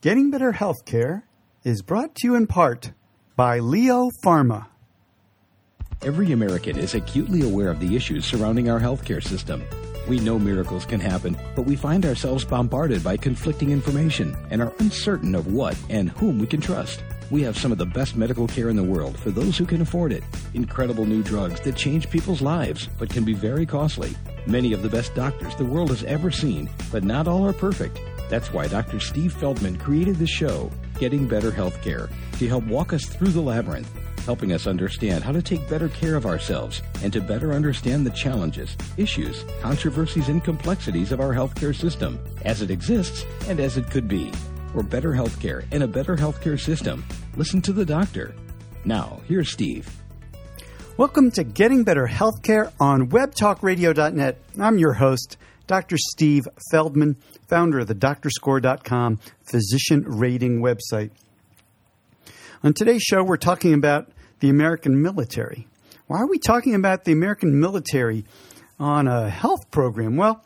Getting Better Healthcare is brought to you in part by Leo Pharma. Every American is acutely aware of the issues surrounding our healthcare system. We know miracles can happen, but we find ourselves bombarded by conflicting information and are uncertain of what and whom we can trust. We have some of the best medical care in the world for those who can afford it. Incredible new drugs that change people's lives, but can be very costly. Many of the best doctors the world has ever seen, but not all are perfect. That's why Dr. Steve Feldman created the show, Getting Better Healthcare, to help walk us through the labyrinth, helping us understand how to take better care of ourselves and to better understand the challenges, issues, controversies, and complexities of our healthcare system as it exists and as it could be. For better healthcare and a better healthcare system, listen to the doctor. Now, here's Steve. Welcome to Getting Better Healthcare on WebTalkRadio.net. I'm your host, Dr. Steve Feldman, founder of the DoctorScore.com physician rating website. On today's show, we're talking about the American military. Why are we talking about the American military on a health program? Well,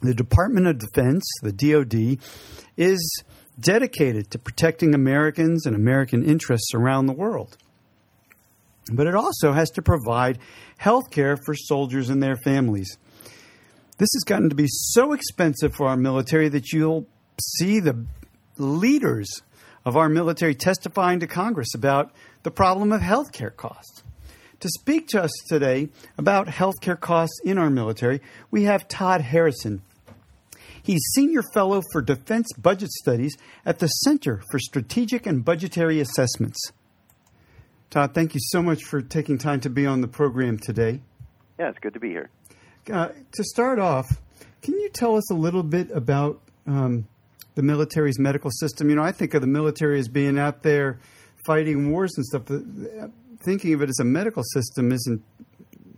the Department of Defense, the DoD, is dedicated to protecting Americans and American interests around the world. But it also has to provide health care for soldiers and their families. This has gotten to be so expensive for our military that you'll see the leaders of our military testifying to Congress about the problem of health care costs. To speak to us today about health care costs in our military, we have Todd Harrison. He's Senior Fellow for Defense Budget Studies at the Center for Strategic and Budgetary Assessments. Todd, thank you so much for taking time to be on the program today. Yeah, it's good to be here. Uh, to start off, can you tell us a little bit about um, the military's medical system? You know, I think of the military as being out there fighting wars and stuff. Thinking of it as a medical system isn't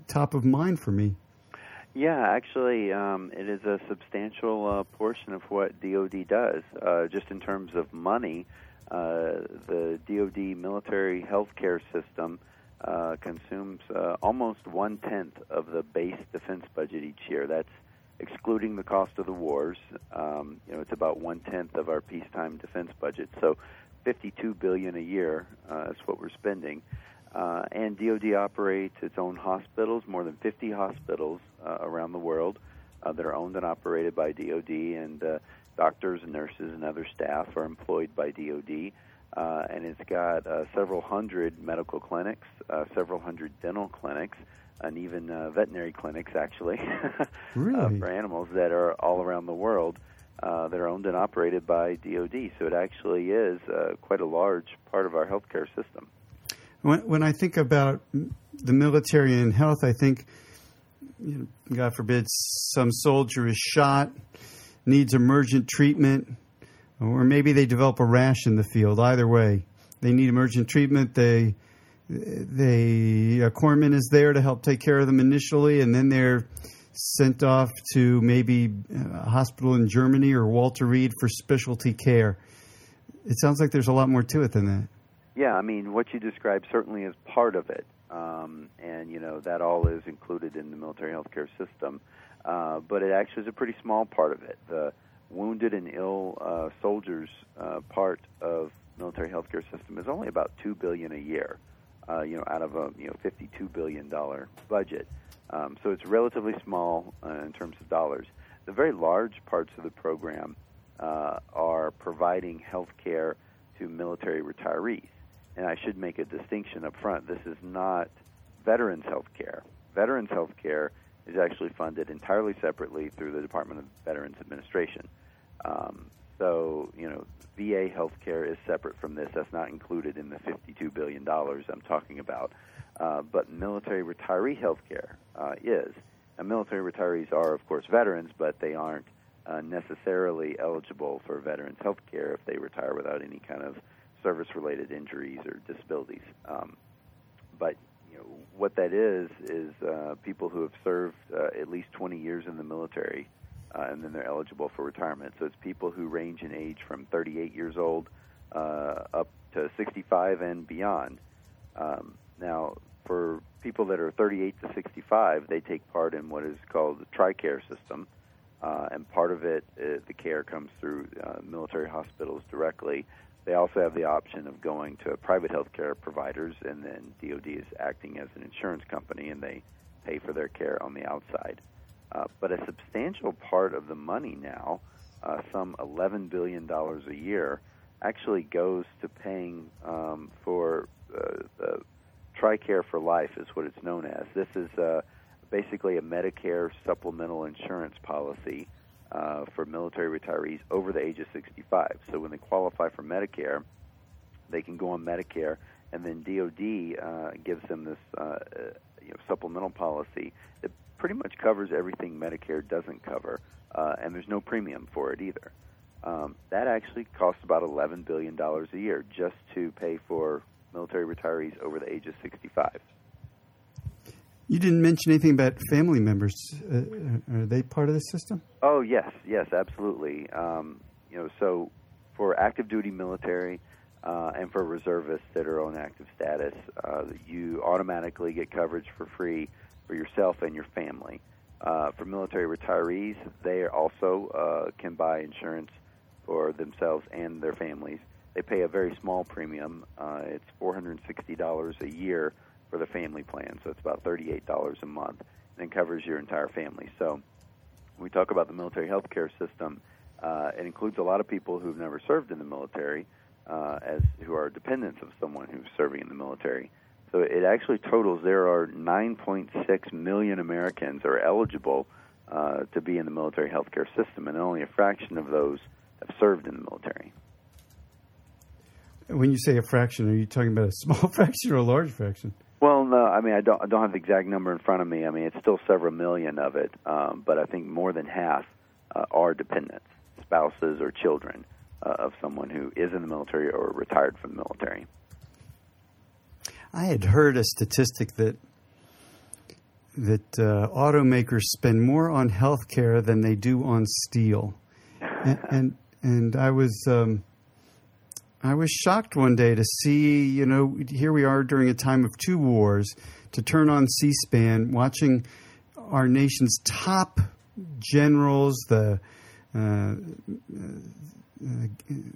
top of mind for me. Yeah, actually, um, it is a substantial uh, portion of what DoD does. Uh, just in terms of money, uh, the DoD military healthcare system uh, consumes uh, almost one tenth of the base defense budget each year. That's excluding the cost of the wars. Um, you know, it's about one tenth of our peacetime defense budget. So, 52 billion a year uh, is what we're spending. Uh, and DoD operates its own hospitals, more than 50 hospitals uh, around the world uh, that are owned and operated by DoD, and uh, doctors and nurses and other staff are employed by DoD. Uh, and it's got uh, several hundred medical clinics, uh, several hundred dental clinics, and even uh, veterinary clinics, actually, really? uh, for animals that are all around the world uh, that are owned and operated by DoD. So it actually is uh, quite a large part of our healthcare system. When, when I think about the military and health, I think, you know, God forbid, some soldier is shot, needs emergent treatment, or maybe they develop a rash in the field. Either way, they need emergent treatment. They they a corpsman is there to help take care of them initially, and then they're sent off to maybe a hospital in Germany or Walter Reed for specialty care. It sounds like there's a lot more to it than that. Yeah, I mean, what you described certainly is part of it, um, and you know that all is included in the military healthcare system. Uh, but it actually is a pretty small part of it. The wounded and ill uh, soldiers uh, part of military healthcare system is only about two billion a year. Uh, you know, out of a you know fifty-two billion dollar budget. Um, so it's relatively small uh, in terms of dollars. The very large parts of the program uh, are providing health care to military retirees. And I should make a distinction up front. This is not veterans health care. Veterans health care is actually funded entirely separately through the Department of Veterans Administration. Um, so, you know, VA health care is separate from this. That's not included in the $52 billion I'm talking about. Uh, but military retiree health care uh, is. And military retirees are, of course, veterans, but they aren't uh, necessarily eligible for veterans health care if they retire without any kind of service related injuries or disabilities. Um, but what that is is uh, people who have served uh, at least 20 years in the military uh, and then they're eligible for retirement. So it's people who range in age from 38 years old uh, up to 65 and beyond. Um, now, for people that are 38 to 65, they take part in what is called the TRICARE system, uh, and part of it, uh, the care comes through military hospitals directly. They also have the option of going to private health care providers, and then DoD is acting as an insurance company, and they pay for their care on the outside. Uh, but a substantial part of the money now, uh, some $11 billion a year, actually goes to paying um, for uh, the TRICARE for Life, is what it's known as. This is uh, basically a Medicare supplemental insurance policy uh, for military retirees over the age of 65. So when they qualify for Medicare, they can go on Medicare, and then DoD uh, gives them this uh, uh, you know, supplemental policy that pretty much covers everything Medicare doesn't cover, uh, and there's no premium for it either. Um, that actually costs about $11 billion a year just to pay for military retirees over the age of 65. You didn't mention anything about family members. Uh, uh, are they part of the system? Oh yes, yes, absolutely. Um, you know, so for active duty military uh, and for reservists that are on active status, uh, you automatically get coverage for free for yourself and your family. Uh, for military retirees, they also uh, can buy insurance for themselves and their families. They pay a very small premium. It's $460 a year for the family plan, so it's about $38 a month, and covers your entire family. So we talk about the military health care system, uh, it includes a lot of people who've never served in the military, uh, as who are dependents of someone who's serving in the military. So it actually totals there are 9.6 million Americans are eligible uh, to be in the military health care system, and only a fraction of those have served in the military. When you say a fraction, are you talking about a small fraction or a large fraction? No, I mean I don't I don't have the exact number in front of me. I mean it's still several million of it, um, but I think more than half uh, are dependents, spouses or children uh, of someone who is in the military or retired from the military. I had heard a statistic that that uh, automakers spend more on health care than they do on steel, and and, and I was. Um, I was shocked one day to see, you know, here we are during a time of two wars, to turn on C SPAN, watching our nation's top generals, the, uh, uh,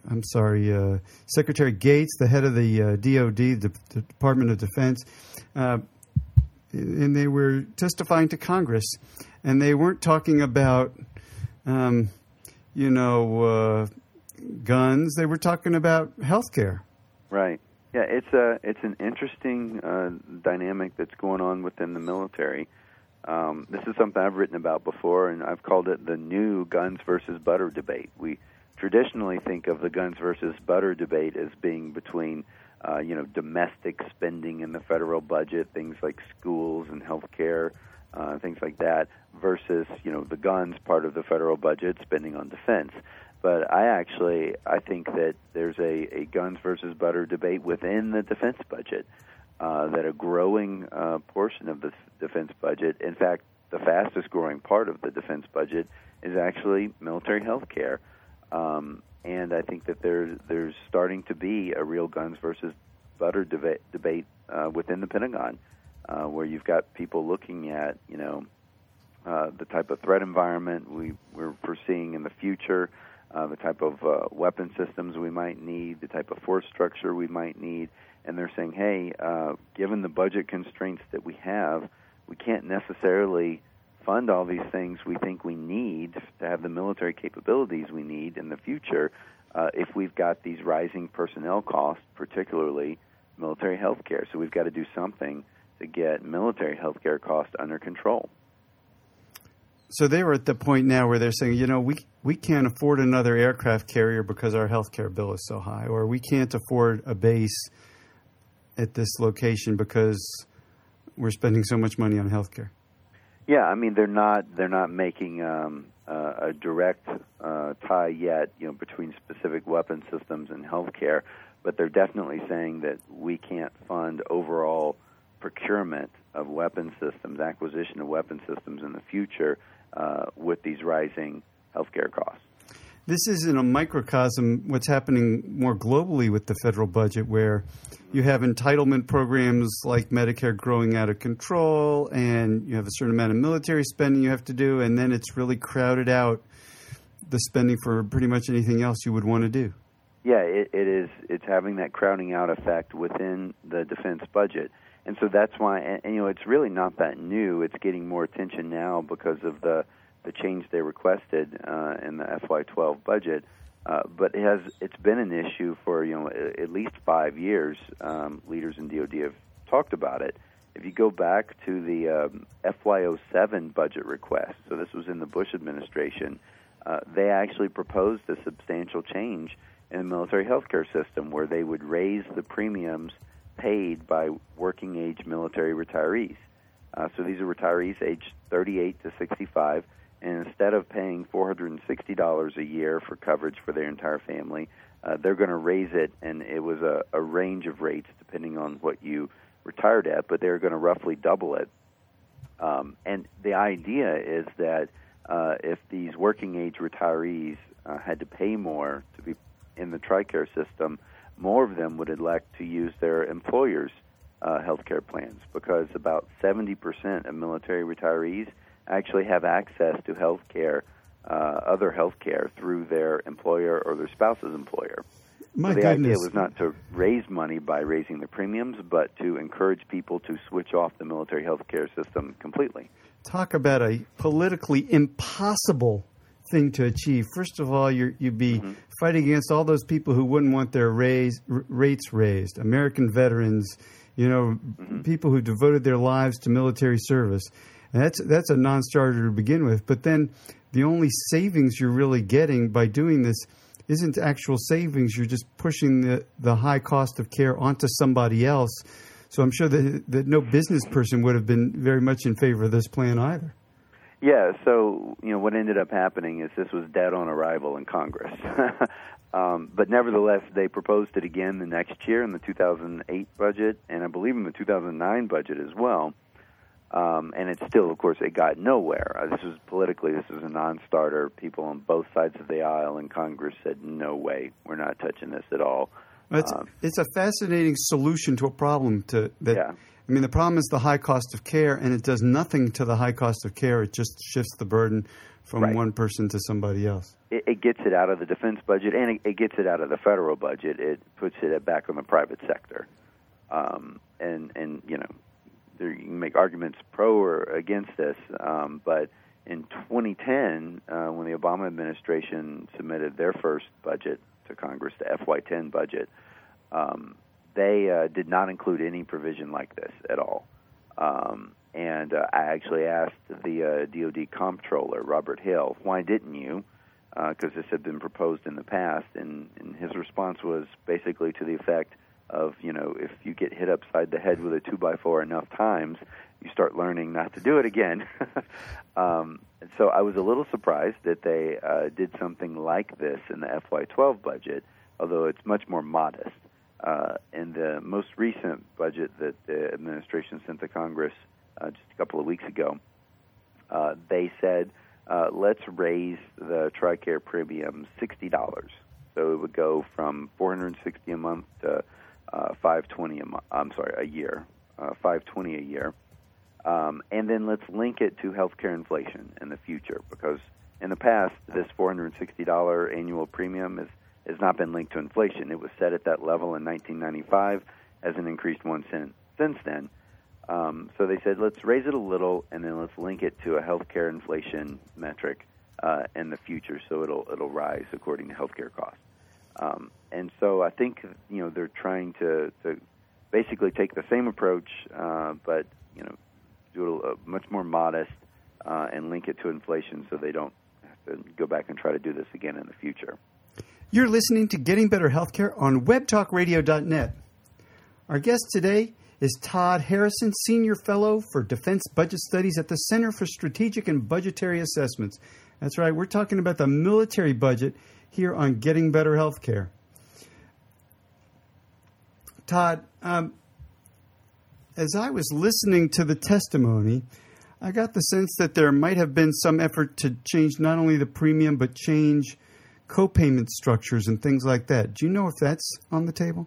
I'm sorry, uh, Secretary Gates, the head of the DOD, uh, the, the, Department of Defense, uh, and they were testifying to Congress, and they weren't talking about, um, you know, uh, guns. They were talking about health care. Right. Yeah, it's a it's an interesting uh, dynamic that's going on within the military. Um, this is something I've written about before, and I've called it the new guns versus butter debate. We traditionally think of the guns versus butter debate as being between, uh, you know, domestic spending in the federal budget, things like schools and health care, uh, things like that, versus, you know, the guns part of the federal budget, spending on defense. But I actually I think that there's a, a guns versus butter debate within the defense budget. Uh, that a growing uh, portion of the defense budget, in fact, the fastest growing part of the defense budget, is actually military health care. Um, and I think that there's there's starting to be a real guns versus butter deba- debate uh, within the Pentagon, uh, where you've got people looking at you know uh, the type of threat environment we we're foreseeing in the future, uh, the type of uh, weapon systems we might need, the type of force structure we might need, and they're saying, hey, uh, given the budget constraints that we have, we can't necessarily fund all these things we think we need to have the military capabilities we need in the future uh, if we've got these rising personnel costs, particularly military health care. So we've got to do something to get military health care costs under control. So they were at the point now where they're saying, you know, we we can't afford another aircraft carrier because our health care bill is so high, or we can't afford a base at this location because we're spending so much money on health care. Yeah, I mean they're not they're not making um, uh, a direct uh, tie yet, you know, between specific weapon systems and healthcare, but they're definitely saying that we can't fund overall procurement of weapon systems, acquisition of weapon systems in the future uh, with these rising healthcare costs. this is in a microcosm what's happening more globally with the federal budget where you have entitlement programs like Medicare growing out of control and you have a certain amount of military spending you have to do and then it's really crowded out the spending for pretty much anything else you would want to do. Yeah, it, it is. It's having that crowding out effect within the defense budget, and so that's why. And, and you know, it's really not that new. It's getting more attention now because of the the change they requested uh, in the FY12 budget. Uh, but it has it's been an issue for you know at least five years. Um, leaders in DoD have talked about it. If you go back to the um, FY07 budget request, so this was in the Bush administration, uh, they actually proposed a substantial change in the military healthcare system where they would raise the premiums paid by working age military retirees. Uh, so these are retirees aged 38 to 65, and instead of paying $460 a year for coverage for their entire family, uh, they're going to raise it, and it was a, a range of rates depending on what you retired at, but they're going to roughly double it. Um, and the idea is that uh, if these working age retirees uh, had to pay more to be in the TRICARE system, more of them would elect to use their employer's uh, health care plans because about 70% of military retirees actually have access to health care, uh, other health care, through their employer or their spouse's employer. My so the goodness. idea was not to raise money by raising the premiums, but to encourage people to switch off the military health care system completely. Talk about a politically impossible thing to achieve. First of all, you would be Mm-hmm. fighting against all those people who wouldn't want their raise, r- rates raised. American veterans, you know, Mm-hmm. people who devoted their lives to military service. And that's that's a non-starter to begin with. But then the only savings you're really getting by doing this isn't actual savings. You're just pushing the, the high cost of care onto somebody else. So I'm sure that, that no business person would have been very much in favor of this plan either. Yeah, so you know what ended up happening is this was dead on arrival in Congress, um, but nevertheless they proposed it again the next year in the 2008 budget, and I believe in the 2009 budget as well. Um, and it's still, of course, it got nowhere. Uh, this was politically, this was a non-starter. People on both sides of the aisle in Congress said, "No way, we're not touching this at all." It's, Um, it's a fascinating solution to a problem. To that, Yeah. I mean, the problem is the high cost of care, and it does nothing to the high cost of care. It just shifts the burden from Right. one person to somebody else. it, it gets it out of the defense budget and it, it gets it out of the federal budget. It puts it back on the private sector, um, and and you know there, you can make arguments pro or against this, um, but in 2010, uh, when the Obama administration submitted their first budget to Congress, the FY10 budget, um, they uh, did not include any provision like this at all. Um, and uh, I actually asked the uh, DoD comptroller, Robert Hale, why didn't you? Because this had been proposed in the past, and, and his response was basically to the effect of, you know, if you get hit upside the head with a two by four enough times, you start learning not to do it again. um, so I was a little surprised that they uh, did something like this in the FY12 budget, although it's much more modest. Uh, in the most recent budget that the administration sent to Congress uh, just a couple of weeks ago, uh, they said, uh, let's raise the TRICARE premium $60. So it would go from 460 a month to uh, 520 a month. I'm sorry, a year, uh, 520 a year. Um, and then let's link it to healthcare inflation in the future because in the past, this $460 annual premium is, has not been linked to inflation. It was set at that level in 1995, hasn't increased one cent since then. Um, so they said, let's raise it a little, and then let's link it to a healthcare inflation metric uh, in the future, so it'll it'll rise according to healthcare costs. Um, and so I think you know they're trying to, to basically take the same approach, uh, but you know do it a, much more modest uh, and link it to inflation, so they don't have to go back and try to do this again in the future. You're listening to Getting Better Healthcare on WebTalkRadio.net. Our guest today is Todd Harrison, Senior Fellow for Defense Budget Studies at the Center for Strategic and Budgetary Assessments. That's right, we're talking about the military budget here on Getting Better Healthcare. Todd, um, as I was listening to the testimony, I got the sense that there might have been some effort to change not only the premium but change co-payment structures and things like that. Do you know if that's on the table?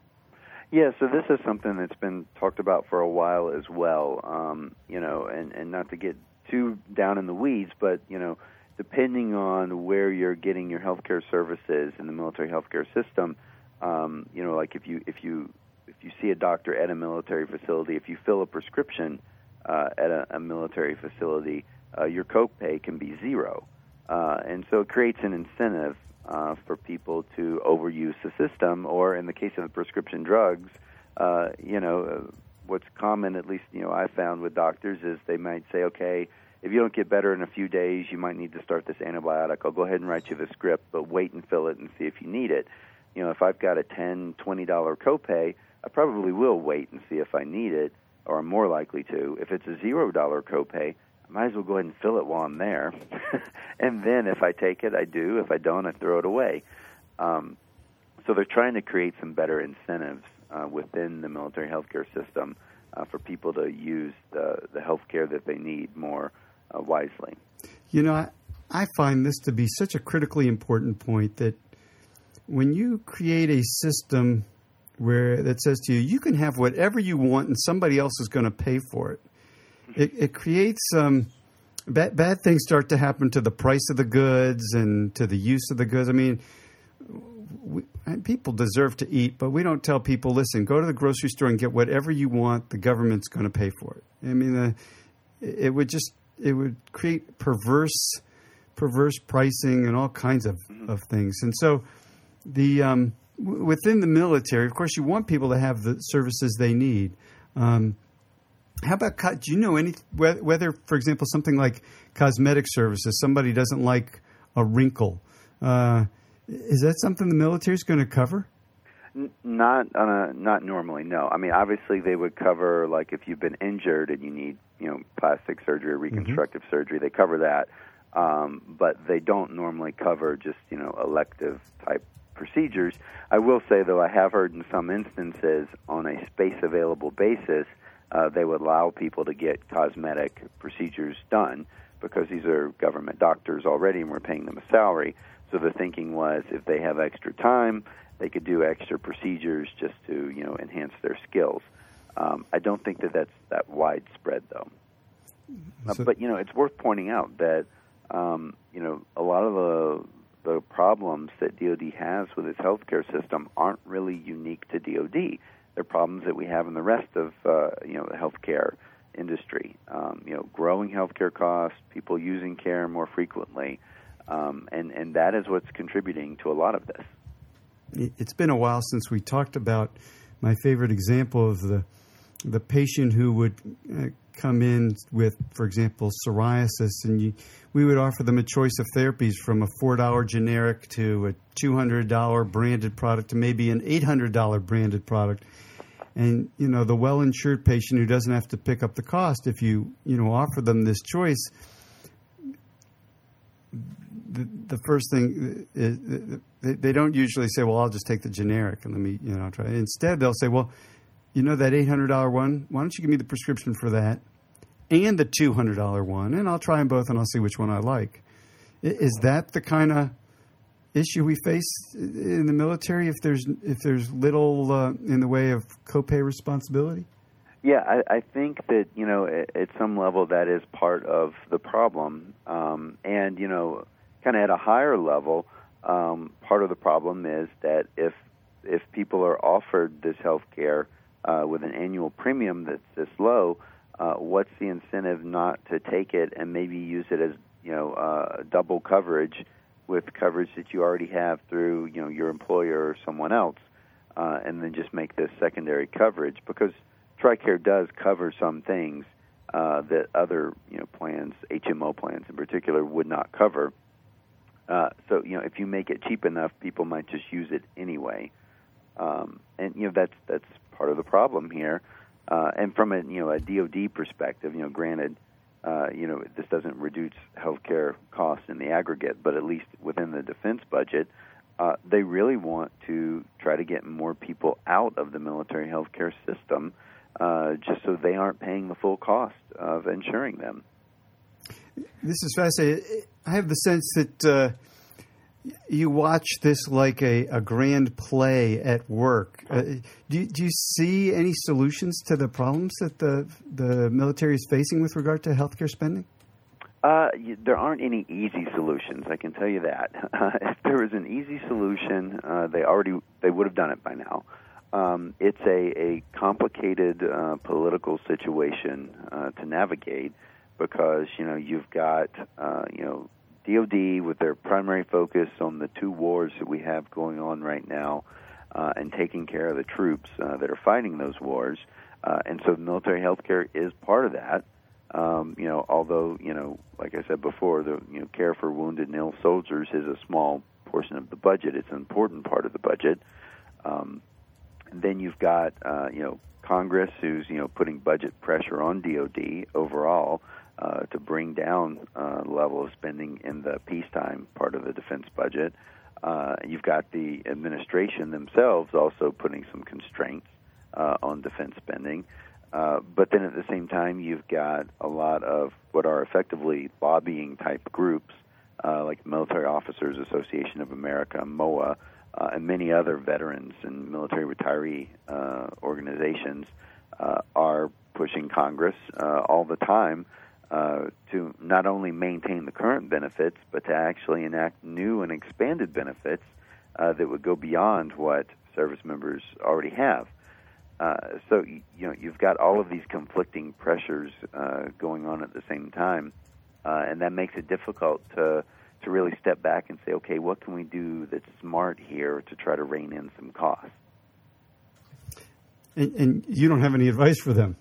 Yeah, so this is something that's been talked about for a while as well. Um, you know, and and not to get too down in the weeds, but you know, depending on where you're getting your healthcare services in the military healthcare system, um, you know, like if you if you if you see a doctor at a military facility, if you fill a prescription uh, at a, a military facility, uh, your copay can be zero, uh, and so it creates an incentive uh, for people to overuse the system, or in the case of the prescription drugs, uh, you know, uh, what's common, at least you know I found with doctors, is they might say, okay, if you don't get better in a few days, you might need to start this antibiotic. I'll go ahead and write you the script, but wait and fill it and see if you need it. You know, if I've got a ten, twenty dollar copay, I probably will wait and see if I need it, or I'm more likely to. If it's a zero dollar copay, Might as well go ahead and fill it while I'm there. and then if I take it, I do. If I don't, I throw it away. Um, so they're trying to create some better incentives uh, within the military healthcare system uh, for people to use the, the health care that they need more uh, wisely. You know, I, I find this to be such a critically important point that when you create a system where that says to you, you can have whatever you want and somebody else is going to pay for it, it, it creates um, bad, bad things start to happen to the price of the goods and to the use of the goods. I mean, we, people deserve to eat, but we don't tell people, listen, go to the grocery store and get whatever you want. The government's going to pay for it. I mean, uh, it would just it would create perverse perverse pricing and all kinds of, of things. And so the um, w- within the military, of course, you want people to have the services they need. Um, how about do you know any whether, for example, something like cosmetic services? Somebody doesn't like a wrinkle. Uh, is that something the military is going to cover? Not on a not normally. No, I mean obviously they would cover like if you've been injured and you need you know plastic surgery or mm-hmm. reconstructive mm-hmm. surgery. They cover that, um, but they don't normally cover just you know elective type procedures. I will say though I have heard in some instances on a space available basis uh, they would allow people to get cosmetic procedures done because these are government doctors already and we're paying them a salary. So the thinking was if they have extra time they could do extra procedures just to you know enhance their skills. Um, I don't think that that's that widespread though. Uh, so, uh, but you know, it's worth pointing out that um, you know a lot of the the problems that DoD has with its healthcare system aren't really unique to DoD. They're problems that we have in the rest of uh, you know the healthcare industry. Um, you know, growing healthcare costs, people using care more frequently, um, and and that is what's contributing to a lot of this it's been a while since we talked about my favorite example of the the patient who would uh, come in with, for example, psoriasis, and you, we would offer them a choice of therapies from a four dollar generic to a two hundred dollar branded product to maybe an eight hundred dollar branded product. And you know, the well insured patient who doesn't have to pick up the cost, if you you know offer them this choice, the, the first thing is they, they don't usually say, "Well, I'll just take the generic and let me, you know, try." Instead, they'll say, "Well, you know that eight hundred dollar one? Why don't you give me the prescription for that and the two hundred dollar one, and I'll try them both and I'll see which one I like." Is that the kind of issue we face in the military if there's if there's little uh, in the way of copay responsibility? Yeah, I, I think that you know at, at some level that is part of the problem, um, and you know, kind of at a higher level, um, part of the problem is that if if people are offered this health care uh, with an annual premium that's this low, uh, what's the incentive not to take it and maybe use it as you know uh, double coverage with coverage that you already have through you know your employer or someone else, uh, and then just make this secondary coverage because TRICARE does cover some things uh, that other you know plans, HMO plans in particular, would not cover. Uh, so you know, if you make it cheap enough, people might just use it anyway, um, and you know that's that's part of the problem here. Uh, and from a you know a DoD perspective, you know, granted, uh, you know this doesn't reduce healthcare costs in the aggregate, but at least within the defense budget, uh, they really want to try to get more people out of the military healthcare system uh, just so they aren't paying the full cost of insuring them. This is fascinating. I have the sense that uh, you watch this like a, a grand play at work. Uh, do, do you see any solutions to the problems that the the military is facing with regard to healthcare spending? Uh, there aren't any easy solutions. I can tell you that. if there was an easy solution, uh, they already they would have done it by now. Um, it's a, a complicated uh, political situation uh, to navigate because you know you've got uh, you know DoD with their primary focus on the two wars that we have going on right now uh, and taking care of the troops uh, that are fighting those wars, uh, and so military health care is part of that. Um, you know, although you know, like I said before, the you know care for wounded and ill soldiers is a small portion of the budget. It's an important part of the budget. Um, then you've got uh, you know Congress, who's you know putting budget pressure on DoD overall uh, to bring down uh, level of spending in the peacetime part of the defense budget. Uh, you've got the administration themselves also putting some constraints uh, on defense spending. Uh, but then at the same time, you've got a lot of what are effectively lobbying type groups, uh, like Military Officers Association of America, MOA, uh, and many other veterans and military retiree uh, organizations uh, are pushing Congress uh, all the time uh, to not only maintain the current benefits, but to actually enact new and expanded benefits uh, that would go beyond what service members already have. Uh, so you know you've got all of these conflicting pressures uh, going on at the same time, uh, and that makes it difficult to to really step back and say, okay, what can we do that's smart here to try to rein in some costs? And, and you don't have any advice for them.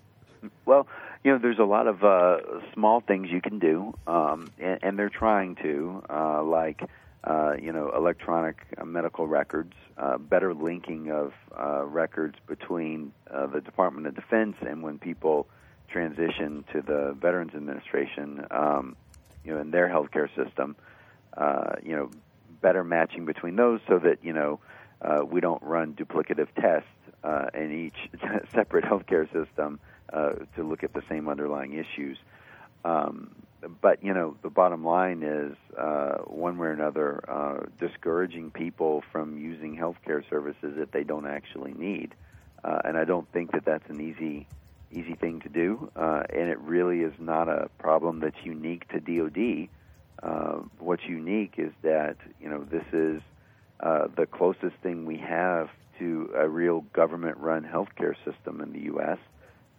Well, you know, there's a lot of uh, small things you can do, um, and, and they're trying to, uh, like uh, you know, electronic uh, medical records, uh, better linking of uh, records between uh, the Department of Defense and when people transition to the Veterans Administration, um, you know, in their healthcare system. Uh, you know, better matching between those so that you know uh, we don't run duplicative tests uh, in each separate healthcare system to look at the same underlying issues. Um, but you know, the bottom line is uh, one way or another, uh, discouraging people from using healthcare services that they don't actually need, uh, and I don't think that that's an easy easy thing to do, uh, and it really is not a problem that's unique to DoD. Uh, what's unique is that you know this is uh, the closest thing we have to a real government-run healthcare system in the U.S.,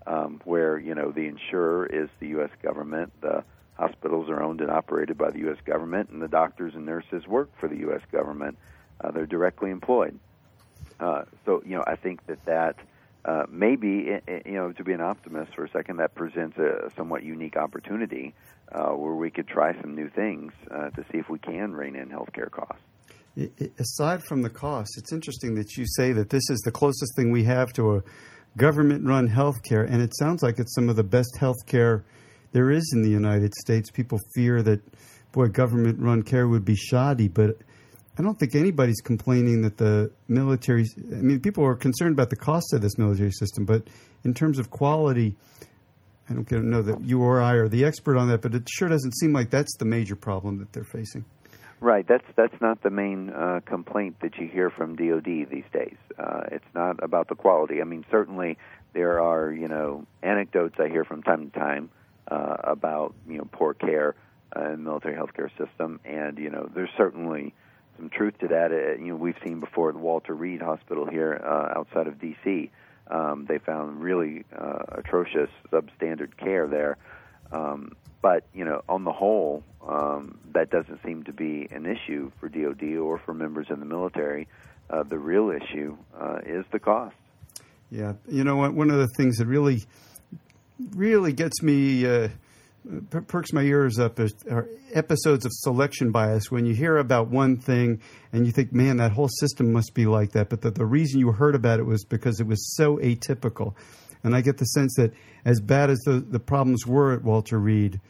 um, where you know the insurer is the U.S. government, the hospitals are owned and operated by the U.S. government, and the doctors and nurses work for the U.S. government. Uh, they're directly employed. Uh, so you know, I think that that uh, maybe you know to be an optimist for a second, that presents a somewhat unique opportunity uh, where we could try some new things uh, to see if we can rein in healthcare costs. Aside from the costs, it's interesting that you say that this is the closest thing we have to a government-run healthcare, and it sounds like it's some of the best healthcare there is in the United States. People fear that, boy, government run care would be shoddy, but I don't think anybody's complaining that the military. I mean, people are concerned about the cost of this military system, but in terms of quality, I don't know that you or I are the expert on that, but it sure doesn't seem like that's the major problem that they're facing. Right. That's that's not the main uh, complaint that you hear from DoD these days. Uh, it's not about the quality. I mean, certainly there are you know anecdotes I hear from time to time uh, about you know poor care uh, in the military healthcare system, and you know there's certainly some truth to that. Uh, you know we've seen before at Walter Reed Hospital here uh, outside of D.C. Um, they found really uh, atrocious substandard care there. Um, but you know, on the whole, um, that doesn't seem to be an issue for DoD or for members in the military. Uh, the real issue uh, is the cost. Yeah, you know? One of the things that really really gets me uh, perks my ears up are episodes of selection bias when you hear about one thing and you think, man, that whole system must be like that. But the, the reason you heard about it was because it was so atypical. And I get the sense that as bad as the, the problems were at Walter Reed,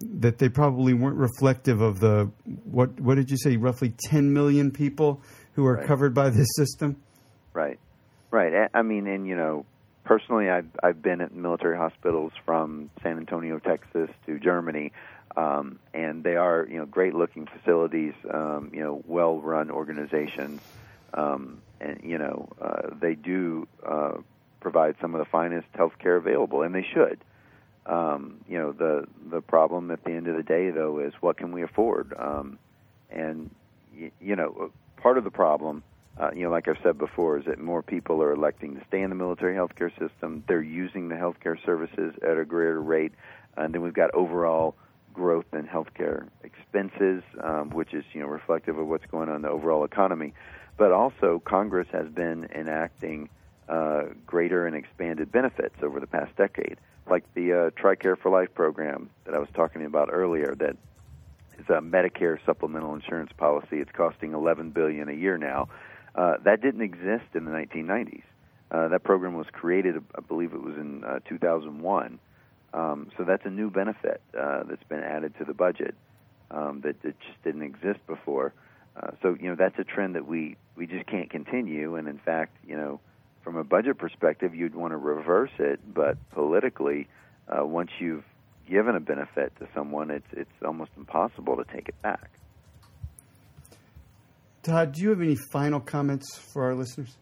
that they probably weren't reflective of the what what did you say roughly 10 million people who are right. covered by this system? Right. Right. I mean and you know personally, I've I've been at military hospitals from San Antonio, Texas, to Germany, um, and they are you know great looking facilities, um, you know well run organizations, um, and you know uh, they do uh, provide some of the finest health care available, and they should. Um, you know the the problem at the end of the day though is what can we afford, um, and y- you know part of the problem uh, you know, like I've said before, is that more people are electing to stay in the military healthcare system. They're using the healthcare services at a greater rate, and then we've got overall growth in healthcare expenses, um, which is you know reflective of what's going on in the overall economy. But also, Congress has been enacting uh, greater and expanded benefits over the past decade, like the uh, TRICARE for Life program that I was talking about earlier. That is a Medicare supplemental insurance policy. It's costing 11 billion a year now uh, that didn't exist in the 1990s. Uh, that program was created, I believe it was in uh, 2001. Um, so that's a new benefit uh, that's been added to the budget um, that, that just didn't exist before. Uh, so you know that's a trend that we we just can't continue. And in fact, you know, from a budget perspective, you'd want to reverse it. But politically, uh, once you've given a benefit to someone, it's it's almost impossible to take it back. Todd, do you have any final comments for our listeners?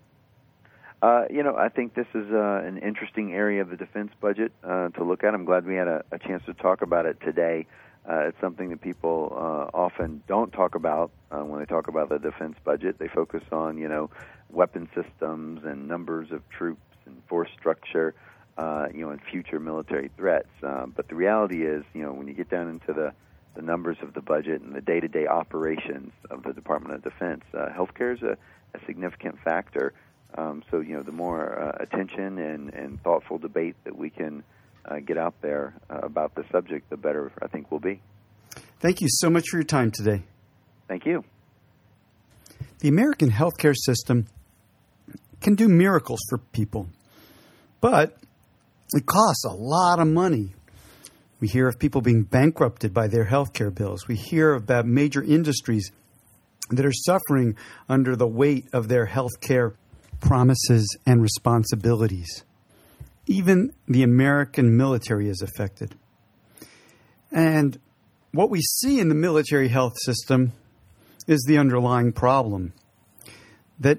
Uh, you know, I think this is uh, an interesting area of the defense budget uh, to look at. I'm glad we had a, a chance to talk about it today. Uh, it's something that people uh, often don't talk about uh, when they talk about the defense budget. They focus on, you know, weapon systems and numbers of troops and force structure, you know, and future military threats. but the reality is, you know, when you get down into the the numbers of the budget and the day-to-day operations of the Department of Defense. Uh, healthcare is a, a significant factor. Um, so you know, the more uh, attention and, and thoughtful debate that we can uh, get out there uh, about the subject, the better I think we'll be. Thank you so much for your time today. Thank you. The American healthcare system can do miracles for people, but it costs a lot of money we hear of people being bankrupted by their health care bills. We hear about major industries that are suffering under the weight of their health care promises and responsibilities. Even the American military is affected. And what we see in the military health system is the underlying problem that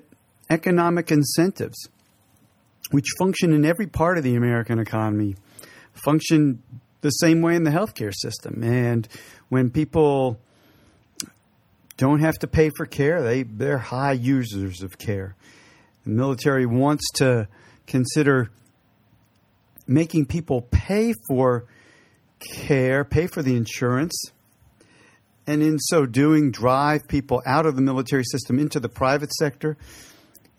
economic incentives, which function in every part of the American economy, function the same way in the healthcare system. And when people don't have to pay for care, they, they're high users of care. The military wants to consider making people pay for care, pay for the insurance, and in so doing, drive people out of the military system into the private sector.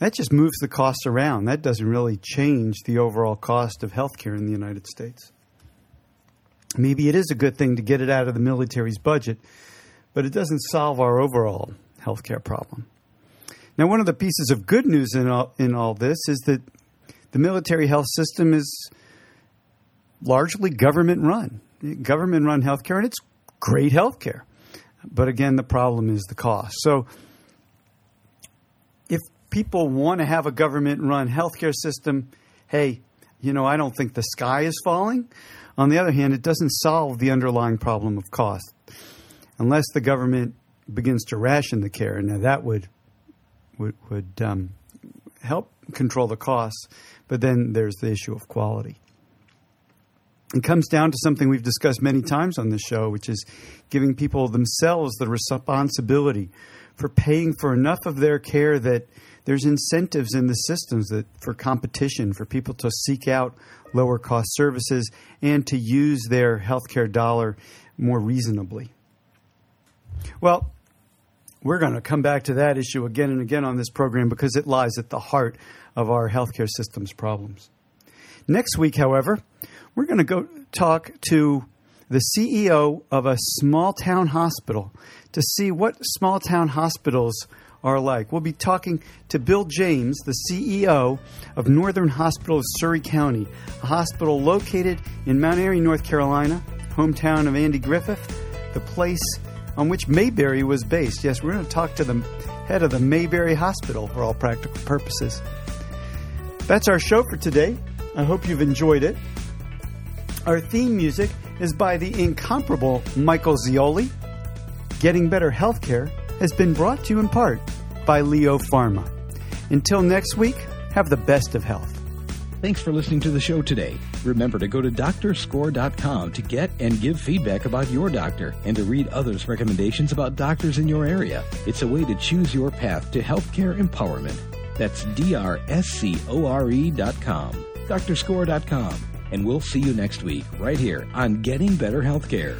That just moves the costs around. That doesn't really change the overall cost of healthcare in the United States maybe it is a good thing to get it out of the military's budget, but it doesn't solve our overall healthcare problem. Now, one of the pieces of good news in all, in all this is that the military health system is largely government run, government run healthcare, and it's great healthcare. But again, the problem is the cost. So, people want to have a government run healthcare system, hey, you know, I don't think the sky is falling. On the other hand, it doesn't solve the underlying problem of cost unless the government begins to ration the care. Now that would would, would um, help control the costs, but then there's the issue of quality. It comes down to something we've discussed many times on this show, which is giving people themselves the responsibility for paying for enough of their care that there's incentives in the systems that for competition for people to seek out lower cost services and to use their healthcare dollar more reasonably. Well, we're going to come back to that issue again and again on this program because it lies at the heart of our healthcare system's problems. Next week, however, we're going to go talk to the CEO of a small town hospital to see what small town hospitals are like. We'll be talking to Bill James, the CEO of Northern Hospital of Surry County, a hospital located in Mount Airy, North Carolina, hometown of Andy Griffith, the place on which Mayberry was based. Yes, we're going to talk to the head of the Mayberry Hospital for all practical purposes. That's our show for today. I hope you've enjoyed it. Our theme music is by the incomparable Michael Zioli. Getting Better Healthcare has been brought to you in part by Leo Pharma. Until next week, have the best of health. Thanks for listening to the show today. Remember to go to doctorscore.com to get and give feedback about your doctor and to read others' recommendations about doctors in your area. It's a way to choose your path to healthcare empowerment. That's D-R-S-C-O-R-E dot com, doctorscore.com. And we'll see you next week right here on Getting Better Healthcare.